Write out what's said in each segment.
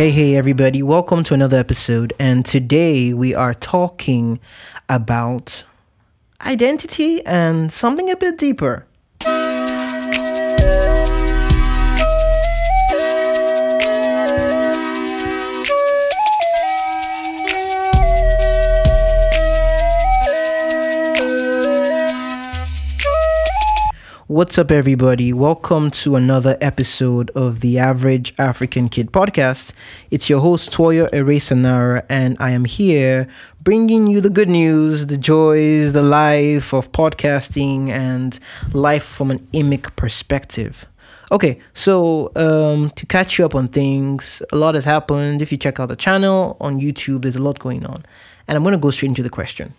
Hey, hey, everybody, welcome to another episode. And today we are talking about identity and something a bit deeper. What's up, everybody? Welcome to another episode of the Average African Kid podcast. It's your host, Toyo Eresanara, and I am here bringing you the good news, the joys, the life of podcasting, and life from an imic perspective. Okay, so um, to catch you up on things, a lot has happened. If you check out the channel on YouTube, there's a lot going on. And I'm going to go straight into the question.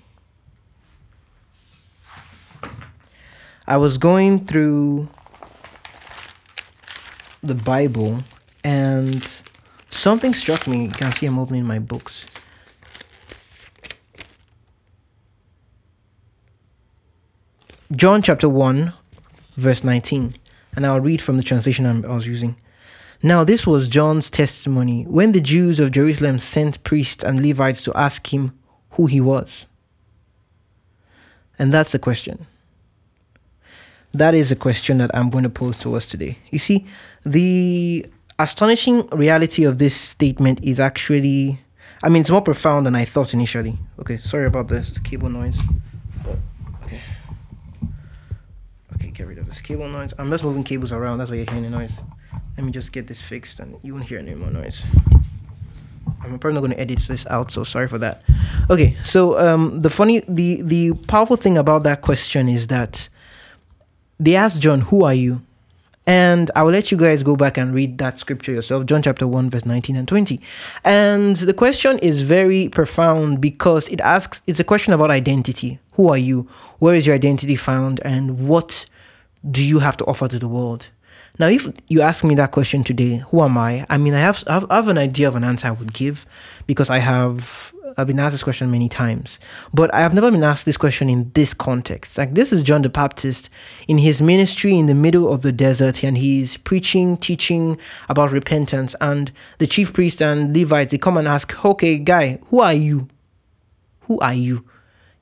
I was going through the Bible and something struck me. You can see I'm opening my books. John chapter 1, verse 19. And I'll read from the translation I was using. Now, this was John's testimony when the Jews of Jerusalem sent priests and Levites to ask him who he was. And that's the question. That is a question that I'm going to pose to us today. You see, the astonishing reality of this statement is actually, I mean, it's more profound than I thought initially. Okay, sorry about this cable noise. Okay. Okay, get rid of this cable noise. I'm just moving cables around. That's why you're hearing the noise. Let me just get this fixed and you won't hear any more noise. I'm probably not going to edit this out, so sorry for that. Okay, so um, the funny, the the powerful thing about that question is that they asked John, Who are you? And I will let you guys go back and read that scripture yourself, John chapter 1, verse 19 and 20. And the question is very profound because it asks, it's a question about identity. Who are you? Where is your identity found? And what do you have to offer to the world? Now, if you ask me that question today, who am I? I mean, I have, I have an idea of an answer I would give because I have I've been asked this question many times, but I have never been asked this question in this context. Like this is John the Baptist in his ministry in the middle of the desert, and he's preaching, teaching about repentance. And the chief priest and Levites they come and ask, "Okay, guy, who are you? Who are you?"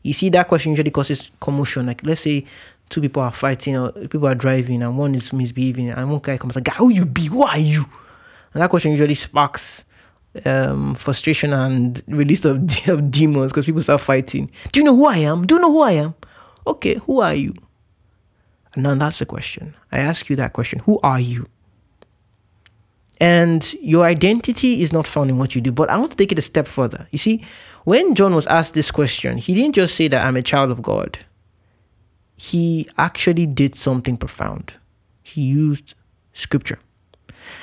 You see, that question usually causes commotion. Like let's say two people are fighting or people are driving, and one is misbehaving, and one guy comes like, "Guy, who you be? Who are you?" And that question usually sparks um, frustration and release of, of demons because people start fighting. Do you know who I am? Do you know who I am? Okay, who are you? And now that's the question. I ask you that question. Who are you? And your identity is not found in what you do. But I want to take it a step further. You see, when John was asked this question, he didn't just say that I'm a child of God. He actually did something profound. He used scripture.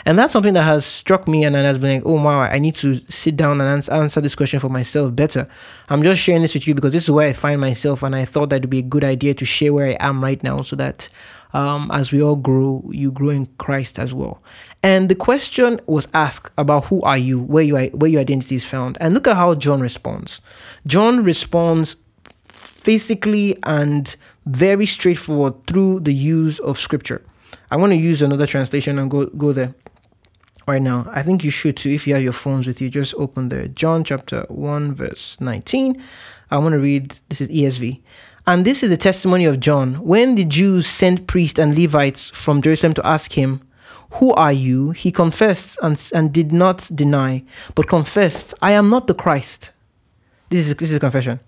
And that's something that has struck me and has been like, oh wow, I need to sit down and answer this question for myself better. I'm just sharing this with you because this is where I find myself, and I thought that would be a good idea to share where I am right now so that um, as we all grow, you grow in Christ as well. And the question was asked about who are you, where you are, where your identity is found, and look at how John responds. John responds physically and very straightforward through the use of scripture. I want to use another translation and go go there right now. I think you should too. If you have your phones with you, just open there. John chapter 1, verse 19. I want to read this is ESV. And this is the testimony of John. When the Jews sent priests and Levites from Jerusalem to ask him, Who are you? He confessed and, and did not deny, but confessed, I am not the Christ. This is this is a confession.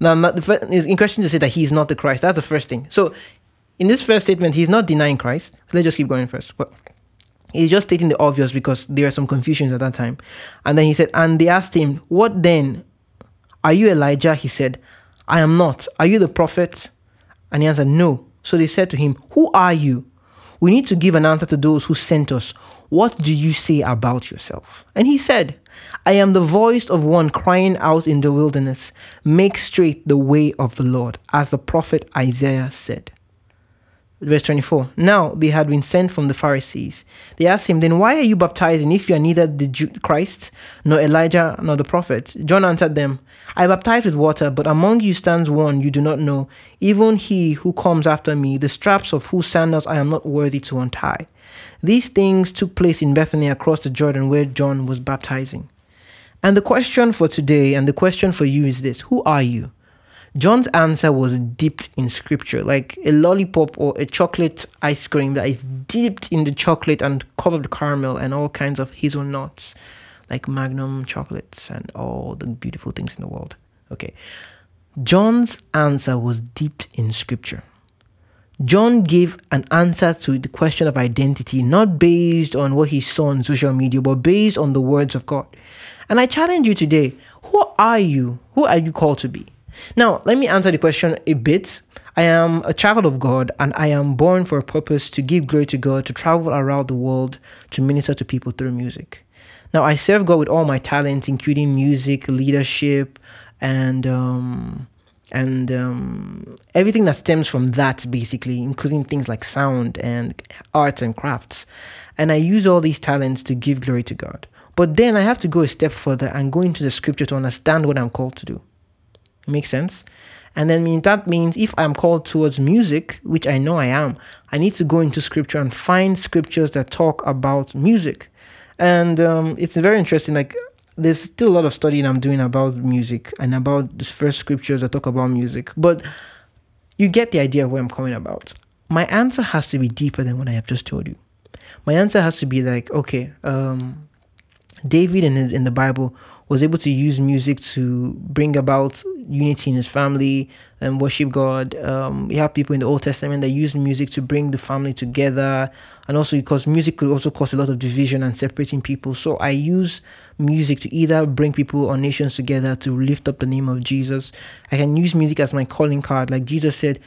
Now, not the, it's in question to say that he is not the Christ. That's the first thing. So in this first statement, he's not denying Christ. So let's just keep going first. But he's just stating the obvious because there are some confusions at that time. And then he said, and they asked him, What then? Are you Elijah? He said, I am not. Are you the prophet? And he answered, No. So they said to him, Who are you? We need to give an answer to those who sent us. What do you say about yourself? And he said, I am the voice of one crying out in the wilderness, Make straight the way of the Lord, as the prophet Isaiah said. Verse 24. Now they had been sent from the Pharisees. They asked him, Then why are you baptizing if you are neither the Jew- Christ, nor Elijah, nor the prophet? John answered them, I baptize with water, but among you stands one you do not know, even he who comes after me, the straps of whose sandals I am not worthy to untie. These things took place in Bethany across the Jordan where John was baptizing. And the question for today and the question for you is this Who are you? John's answer was dipped in scripture, like a lollipop or a chocolate ice cream that is dipped in the chocolate and covered caramel and all kinds of hazelnuts, like magnum chocolates and all the beautiful things in the world. Okay. John's answer was dipped in scripture. John gave an answer to the question of identity, not based on what he saw on social media, but based on the words of God. And I challenge you today who are you? Who are you called to be? Now, let me answer the question a bit. I am a child of God and I am born for a purpose to give glory to God, to travel around the world, to minister to people through music. Now, I serve God with all my talents, including music, leadership, and um, and um, everything that stems from that, basically, including things like sound and arts and crafts. And I use all these talents to give glory to God. But then I have to go a step further and go into the scripture to understand what I'm called to do. Makes sense? And then mean that means if I'm called towards music, which I know I am, I need to go into scripture and find scriptures that talk about music. And um, it's very interesting. Like there's still a lot of studying I'm doing about music and about the first scriptures that talk about music, but you get the idea of where I'm coming about. My answer has to be deeper than what I have just told you. My answer has to be like, okay, um, David in in the Bible was able to use music to bring about unity in his family and worship God. Um, we have people in the Old Testament that use music to bring the family together, and also because music could also cause a lot of division and separating people. So I use music to either bring people or nations together to lift up the name of Jesus. I can use music as my calling card, like Jesus said.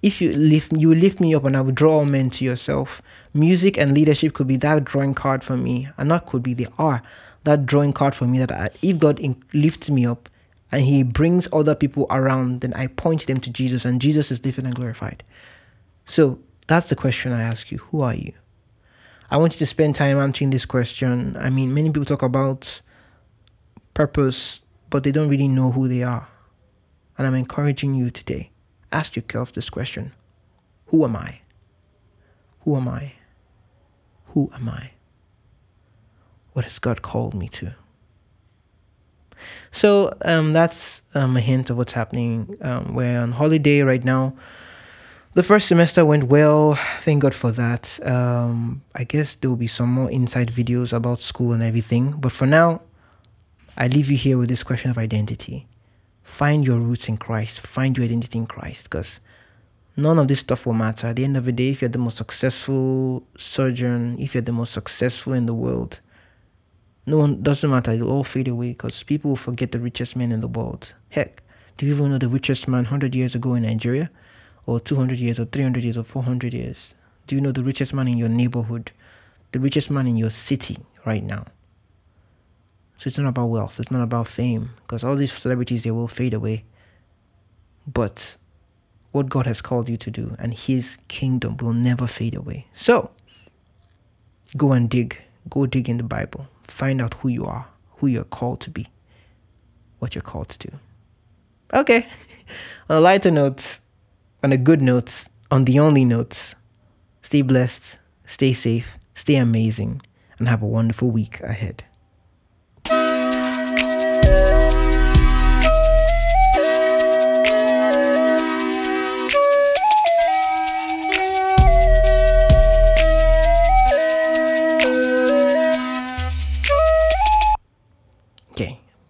If you lift, you lift me up, and I will draw all men to yourself. Music and leadership could be that drawing card for me, and not could be. They are that drawing card for me that I, if God in, lifts me up and He brings other people around, then I point them to Jesus, and Jesus is lifted and glorified. So that's the question I ask you Who are you? I want you to spend time answering this question. I mean, many people talk about purpose, but they don't really know who they are. And I'm encouraging you today ask yourself this question Who am I? Who am I? Who am I? what has God called me to? So um, that's um, a hint of what's happening. Um, we're on holiday right now. The first semester went well. Thank God for that. Um, I guess there will be some more inside videos about school and everything. But for now, I leave you here with this question of identity. Find your roots in Christ. Find your identity in Christ. Because none of this stuff will matter. At the end of the day, if you're the most successful surgeon, if you're the most successful in the world, no one doesn't matter. It'll all fade away because people will forget the richest man in the world. Heck, do you even know the richest man 100 years ago in Nigeria? Or 200 years, or 300 years, or 400 years? Do you know the richest man in your neighborhood? The richest man in your city right now? So it's not about wealth, it's not about fame, because all these celebrities, they will fade away. But what God has called you to do and His kingdom will never fade away. So go and dig, go dig in the Bible find out who you are, who you're called to be, what you're called to do. Okay. on a lighter note, on a good note, on the only note, stay blessed, stay safe, stay amazing, and have a wonderful week ahead.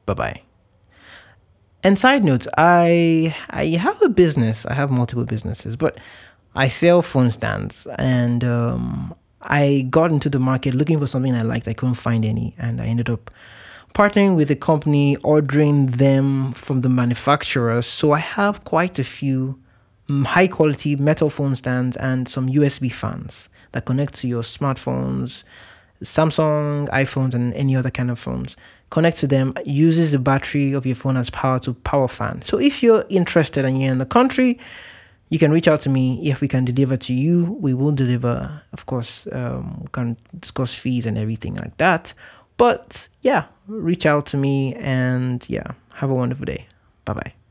Bye bye. And side note, I I have a business. I have multiple businesses, but I sell phone stands, and um, I got into the market looking for something I liked. I couldn't find any, and I ended up partnering with a company, ordering them from the manufacturers. So I have quite a few mm, high quality metal phone stands and some USB fans that connect to your smartphones, Samsung, iPhones, and any other kind of phones connect to them uses the battery of your phone as power to power fan. So if you're interested and you're in the country, you can reach out to me if we can deliver to you. We will deliver, of course. Um, we can discuss fees and everything like that. But yeah, reach out to me and yeah, have a wonderful day. Bye bye.